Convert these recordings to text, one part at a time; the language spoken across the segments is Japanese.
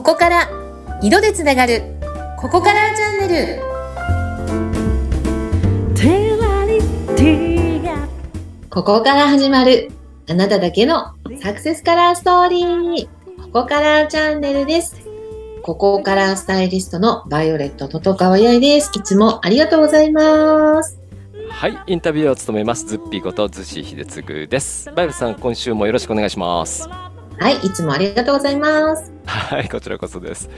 ここから色でつながるここからチャンネル。ここから始まるあなただけのサクセスカラーストーリー。ここからチャンネルです。ここからスタイリストのバイオレットトトカワヤイです。いつもありがとうございます。はい、インタビューを務めますズッピーことズシヒデツグです。バイブさん、今週もよろしくお願いします。はいいつもありがとうございます。はい、こちらこそです。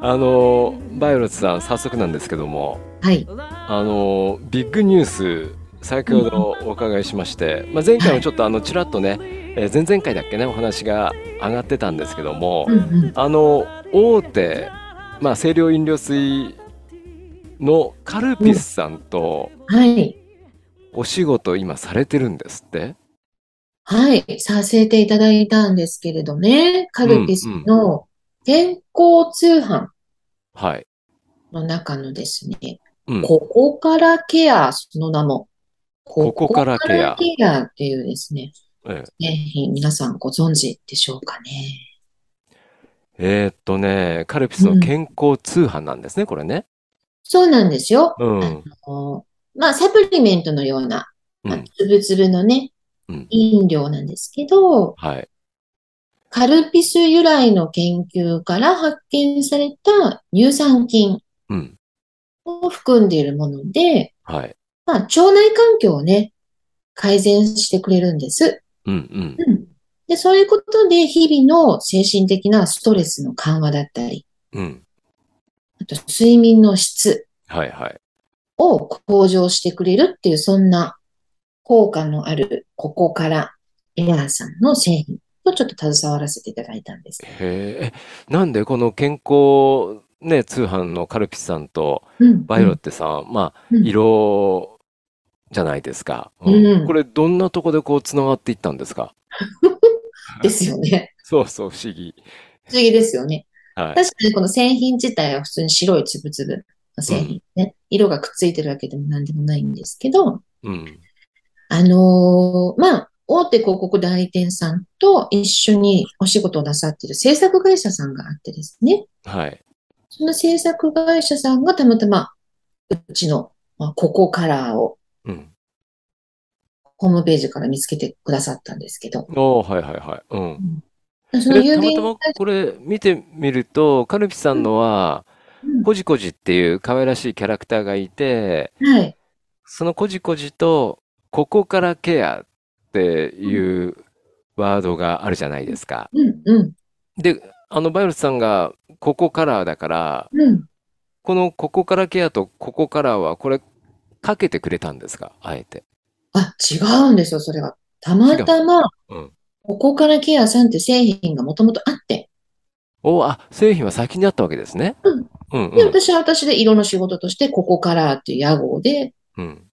あのバイオレットさん、早速なんですけども、はい。あのビッグニュース先ほどお伺いしまして、まあ前回もちょっとあのちらっとね、えー前々回だっけねお話が上がってたんですけども、うんうん。あの大手まあ清涼飲料水のカルピスさんとはい。お仕事今されてるんですって。はい、させていただいたんですけれどね、カルピスの健康通販はい。の中のですね、うん。ここからケア、その名も、ここからケアっていうですね、ええ皆さんご存知でしょうかね。えーっとね、カルピスの健康通販なんですね、これね。そうなんですよ。うん。あのまあ、サプリメントのような、うん。つぶつぶのねうん、飲料なんですけど、はい。カルピス由来の研究から発見された乳酸菌うん。を含んでいるもので、はい。まあ、腸内環境をね、改善してくれるんです。うんうん。うん。で、そういうことで、日々の精神的なストレスの緩和だったり、うん。あと睡眠の質。を向上してくれるっていう、そんな効果のある、ここからエアーさんの製品とちょっと携わらせていただいたんです。へえ。えなんでこの健康ね、通販のカルピスさんとうん。バイオロッテさん、まあ、うん色じゃないですか。うんこれどんなとこでこうつながっていったんですか？ですよね。そうそう、不思議。不思議ですよね。はい。確かにこの製品自体は普通に白いつぶつぶの製品ね。色がくっついてるわけでも何でもないんですけど、うん。あのーまあ、大手広告代理店さんと一緒にお仕事をなさっている制作会社さんがあってですね。はい。その制作会社さんがたまたま、うちの、まあ、ココカラーをうん。ホームページから見つけてくださったんですけど、おーはいはいはい。うん。その有限でたまたまこれ見てみると、カルピスさんのは、うんコジコジっていう可愛らしいキャラクターがいて、はい。そのコジコジと、ここからケアっていうワードがあるじゃないですか。うん、うん、で、あの、バイオレットさんが、ここカラーだから、うん。このここからケアとここカラーは、これ、かけてくれたんですか？あえて。あ、違うんですよ、それが。たまたま、うん。ここからケアさんって製品がもともとあって、おあ、製品は先にあったわけですね。うん。うんで、私は私で色の仕事として、ここからっていう屋号で、うん。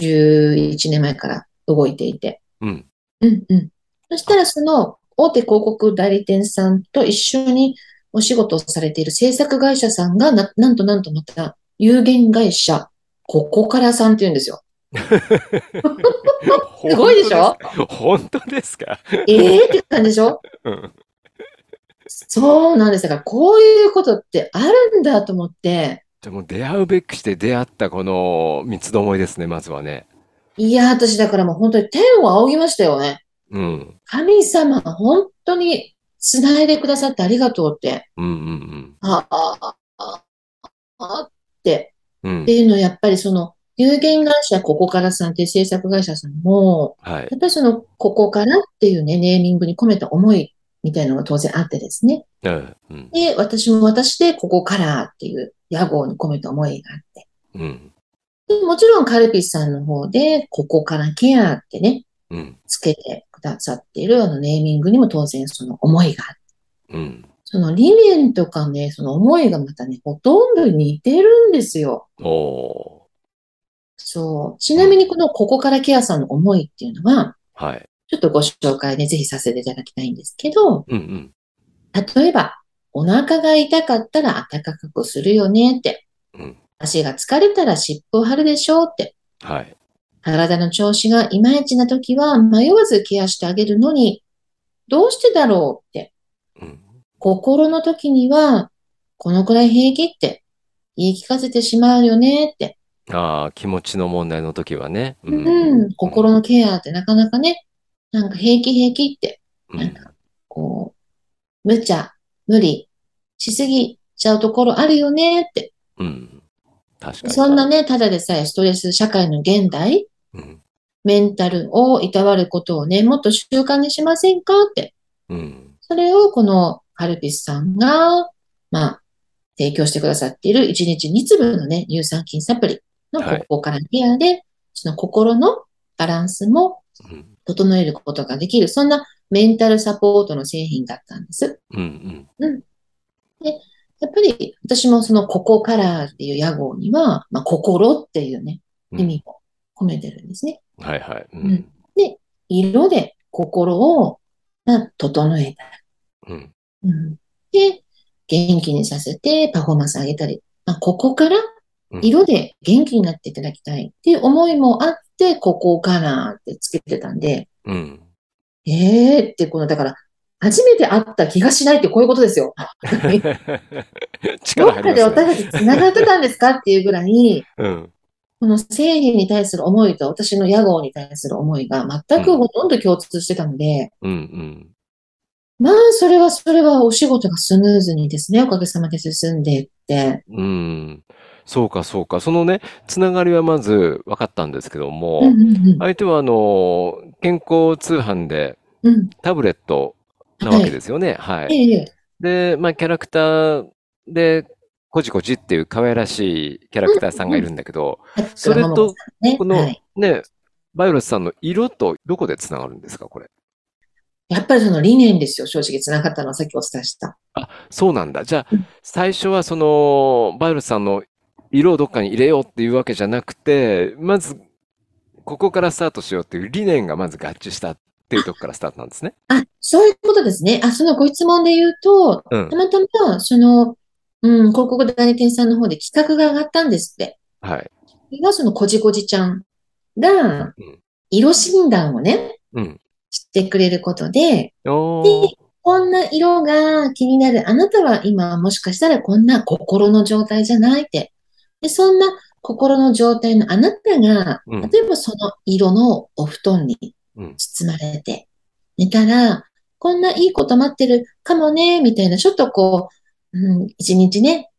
うん。11年前から動いていて。うん。うんうん。そしたら、その大手広告代理店さんと一緒にお仕事をされている制作会社さんがな、なんとなんとまた有限会社、ここからさんって言うんですよ。すごいでしょ？本当ですか？ええって感じでしょ？うん。そうなんです。だから、こういうことってあるんだと思って、じゃあもう出会うべくして出会ったこの三つどもえですね、まずはね。いや、私だからもう本当に天を仰ぎましたよね。うん。神様、本当に繋いでくださってありがとうって。うんうんああ、ああって。うん。うんって。いうのはやっぱりその有限会社ここからさんっていう制作会社さんも、はい。やっぱりそのここからっていうね、ネーミングに込めた思いみたいなのが当然あってですね。うん。うん。で、私も私でここからっていう屋号に込めた思いがあって。うん。でもちろんカルピスさんの方でここからケアってね、うん。つけてくださっているあのネーミングにも当然その思いがあって。うん。その理念とかね、その思いがまたね、ほとんど似てるんですよ。そう。ちなみにこのここからケアさんの思いっていうのは、はい。ちょっとご紹介ね、ぜひさせていただきたいんですけど、うんうん。例えば、お腹が痛かったら暖かくするよねって。うん。足が疲れたら湿布を貼るでしょうって。はい。体の調子がいまいちな時は迷わずケアしてあげるのに、どうしてだろうって。うん。心の時には、このくらい平気って言い聞かせてしまうよねって。ああ、気持ちの問題の時はね。ううん、心のケアってなかなかね、なんか平気平気って、うんなんかこう、無茶、無理しすぎちゃうところあるよねって。うん。確かに。そんなね、ただでさえストレス社会の現代、うん。メンタルをいたわることをね、もっと習慣にしませんかって。うん。それをこのカルピスさんが、まあ、提供してくださっている1日2粒のね、乳酸菌サプリのはいここからケアで、その心のバランスもうん。整えることができる、そんなメンタルサポートの製品だったんです。うん。うん。やっぱり私もそのここからっていう屋号には、まあ、心っていうね、うん意味を込めてるんですね。はいはい。ううんん。で、色で心を、まあ、整えたうん。うんで、元気にさせてパフォーマンス上げたり、まあ、ここからうん色で元気になっていただきたいっていう思いもあって、ここからってつけてたんで、うん。えーって、この、だから、初めて会った気がしないってこういうことですよ。どっかで。私たち繋がってたんですかっていうぐらい、うん。この製品に対する思いと私の屋号に対する思いが全くほとんど共通してたので、うん。うん。まあ、それはそれはお仕事がスムーズにですね、おかげさまで進んでいって、うん。そうか、そうか。そのね、つながりはまず分かったんですけどうんも、うんうん相手はあの、健康通販でうん。タブレットなわけですよね。はい。ええ、で、まあ、キャラクターで、こじこじっていう可愛らしいキャラクターさんがいるんだけど、それと、ね、このはい。ね、バイオレスさんの色とどこでつながるんですか、これ？やっぱりその理念ですよ、正直つながったのはさっきお伝えした。そうなんだ。じゃあうん、最初はその、バイオレスさんの色をどっかに入れようっていうわけじゃなくて、まず、ここからスタートしようっていう理念がまず合致したっていうとこからスタートなんですね。あ、そういうことですね。あ、そのご質問で言うと、うんた。またま、その、うん、広告代理店さんの方で企画が上がったんですって。はい。それがそのこじこじちゃんがうん、色診断をね、うん。してくれることで、おー。こんな色が気になる。あなたは今もしかしたらこんな心の状態じゃないって。で、そんな心の状態のあなたが、うん。例えばその色のお布団にうん。包まれて寝たら、こんないいこと待ってるかもね、みたいな、ちょっとこう、うん、一日ね、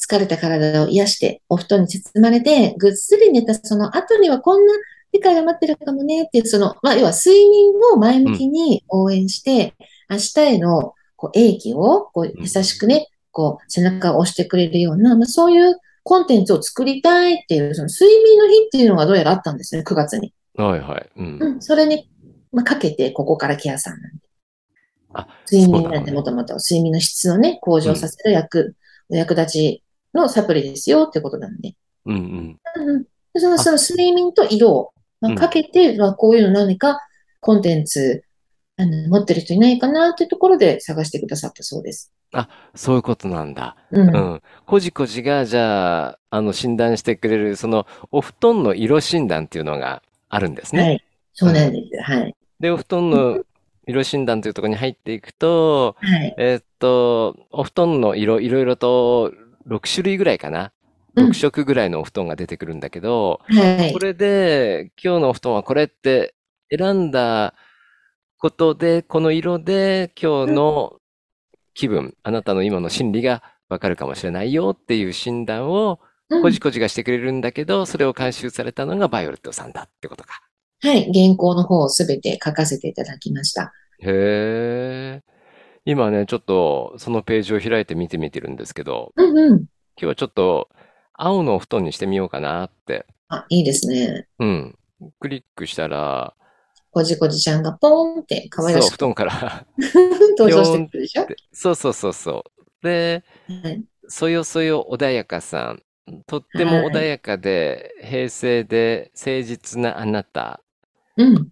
疲れた体を癒して、お布団に包まれて、ぐっすり寝たその後にはこんな世界が待ってるかもねっていう、その、まあ、要は睡眠を前向きに応援して、明日へのこう英気をこう優しくね、こう背中を押してくれるような、まあ、そういうコンテンツを作りたいっていう、その睡眠の日っていうのがどうやらあったんですね、9月に。はいはい。うん。うん、それに、まあ、かけて、ここからケアさんなんで。あ、睡眠なんてもともと睡眠の質をね、向上させる役、お役立ちのサプリですよってことなんで。うんうん。うんそのその睡眠と色を、まあ、かけて、まあ、こういうの何かコンテンツあの持ってる人いないかなっていうところで探してくださったそうです。そういうことなんだ。うん。うん。こじこじが、じゃあ、あの、診断してくれる、その、お布団の色診断っていうのがあるんですね。はい。そうなんです。はい。で、お布団の色診断というところに入っていくと、はい。えーっと、お布団の色、いろいろと6種類ぐらいかな。うん6色ぐらいのお布団が出てくるんだけど、はいこ。れで、今日のお布団はこれって選んだことで、この色で今日の気分、あなたの今の心理がわかるかもしれないよっていう診断を、うんこじこじがしてくれるんだけど、それを監修されたのがバイオレットさんだってことか。はい。原稿の方をすべて書かせていただきました。へえ。今ね、ちょっとそのページを開いて見てみてるんですけど、うんうん。今日はちょっと青のお布団にしてみようかなって。あ、いいですね。うん。クリックしたら、こじこじちゃんがポーンって可愛らしく布団から 登場してくるでしょ？でそうそうそうそう。で、はい。そよそよ穏やかさん。とってもはい穏やかで、平静で誠実なあなたうん。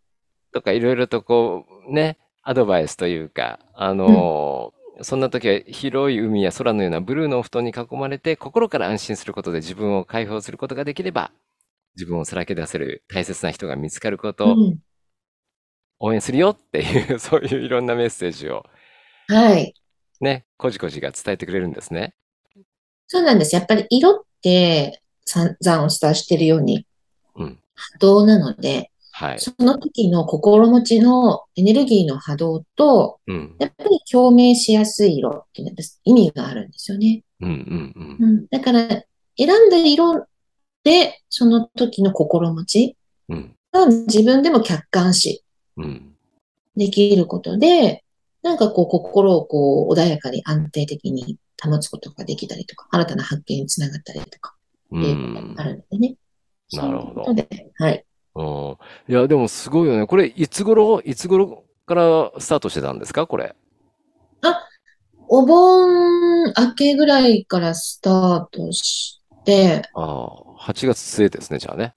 とかいろいろとこう、ね、アドバイスというか、あのーそんな時は広い海や空のようなブルーのお布団に囲まれて、心から安心することで自分を解放することができれば、自分をさらけ出せる大切な人が見つかることをうん。応援するよっていう、そういういろんなメッセージを。はい。ね、こじこじが伝えてくれるんですね。そうなんです。やっぱり色って散々お伝えしているようにうん。波動なので、はい。その時の心持ちのエネルギーの波動と、うん。やっぱり共鳴しやすい色っていうのは意味があるんですよね。うんうんうん。だから、選んだ色で、その時の心持ち。が自分でも客観視うん。できることで、なんかこう心をこう穏やかに安定的に保つことができたりとか、新たな発見につながったりとかうっていうことんがあるのでね。なるほどはい。うん。いや、でもすごいよね。これ、いつ頃、いつ頃からスタートしてたんですか？これ。お盆明けぐらいからスタートして、ああ、8月末ですね、じゃあね。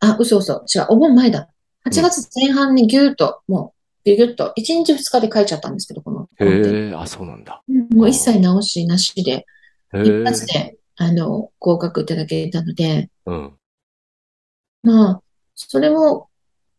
あ、嘘嘘。違う、お盆前だ。8月前半にギューッと、もう、ギュギュッと、1日2日で書いちゃったんですけど、この。へえ、あ、そうなんだ。うんもう一切直しなしで、へ一え。発で、あの、合格いただけたので、うん。まあ、それも、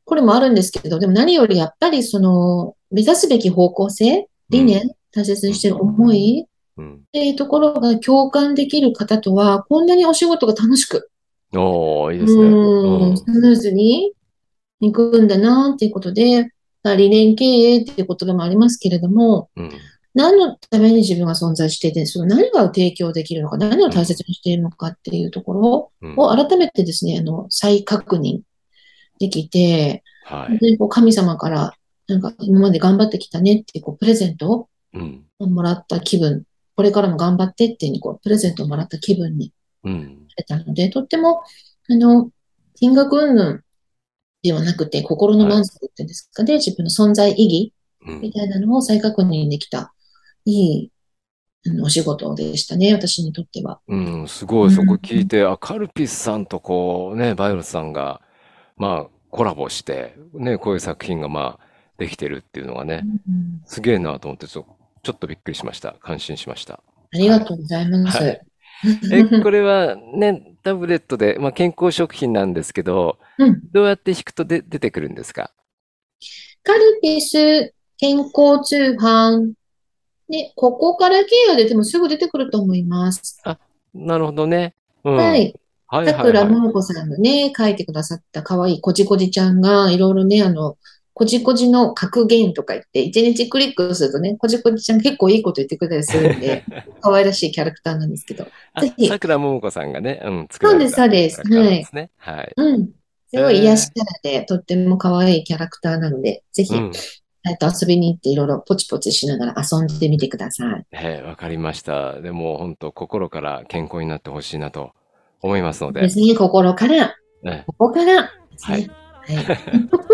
これもあるんですけど、でも何よりやっぱりその、目指すべき方向性、理念、大切にしてる思いうん。っていうところが共感できる方とは、こんなにお仕事が楽しく、おー、いいですね。う、うんん。スムーズにいくんだなっていうことで、まあ理念経営っていう言葉もありますけれども、うん。何のために自分が存在していて、その何が提供できるのか、何を大切にしているのかっていうところうん。を改めてですね、あの、再確認できて、はい。本当にこう神様から、なんか今まで頑張ってきたねっていうこうプレゼントうん。をもらった気分、これからも頑張ってっていうこうプレゼントをもらった気分にうん。なれたので、とっても、あの、金額云々ではなくて、心の満足っていうんですかね、自分の存在意義うんみたいなのを再確認できた、いい、あの、お仕事でしたね、私にとっては。うん、すごい、そこ聞いて、あ、カルピスさんとこう、ね、バイオレットさんが、まあ、コラボして、ね、こういう作品が、まあ、できてるっていうのがね、うんすげえなと思って、ちょ、ちょっとびっくりしました。感心しました。ありがとうございます。はいえ、これはね、タブレットで、まあ、健康食品なんですけど、うんどうやって引くとで出てくるんですか？カルピス、健康通販。で、ここから経由ででもすぐ出てくると思います。なるほどね。うん。はい。はいはいさくらはい。ももこさんのね、書いてくださった可愛いこじこじちゃんが、いろいろね、あの、こじこじの格言とか言って、一日クリックするとね、こじこじちゃん結構いいこと言ってくれたりするんで、可愛らしいキャラクターなんですけど。あぜひさくらももこさんがね、うん、作られたそうですそうですキャラクターなんですね。はい。うん。すごい癒しキャラで、とっても可愛いキャラクターなので、ぜひ、うん。えっと、遊びに行っていろいろポチポチしながら遊んでみてください。ええ、わかりました。でも、本当心から健康になってほしいなと思いますのでで、すね、心から、ね、ここからはいね。はい。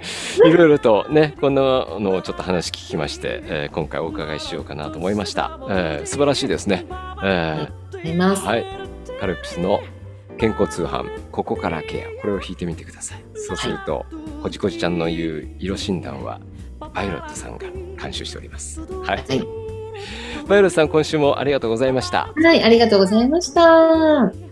いろいろとね、こんなのをちょっと話聞きまして、えー今回お伺いしようかなと思いました。えー素晴らしいですね。え。ーはい。カルピスの健康通販、ここからケア。これを引いてみてください。そうすると、こじこじちゃんの言う色診断は、バイオレットさんが監修しております。はい。はいバイオレットさん、今週もありがとうございました。はい、ありがとうございました。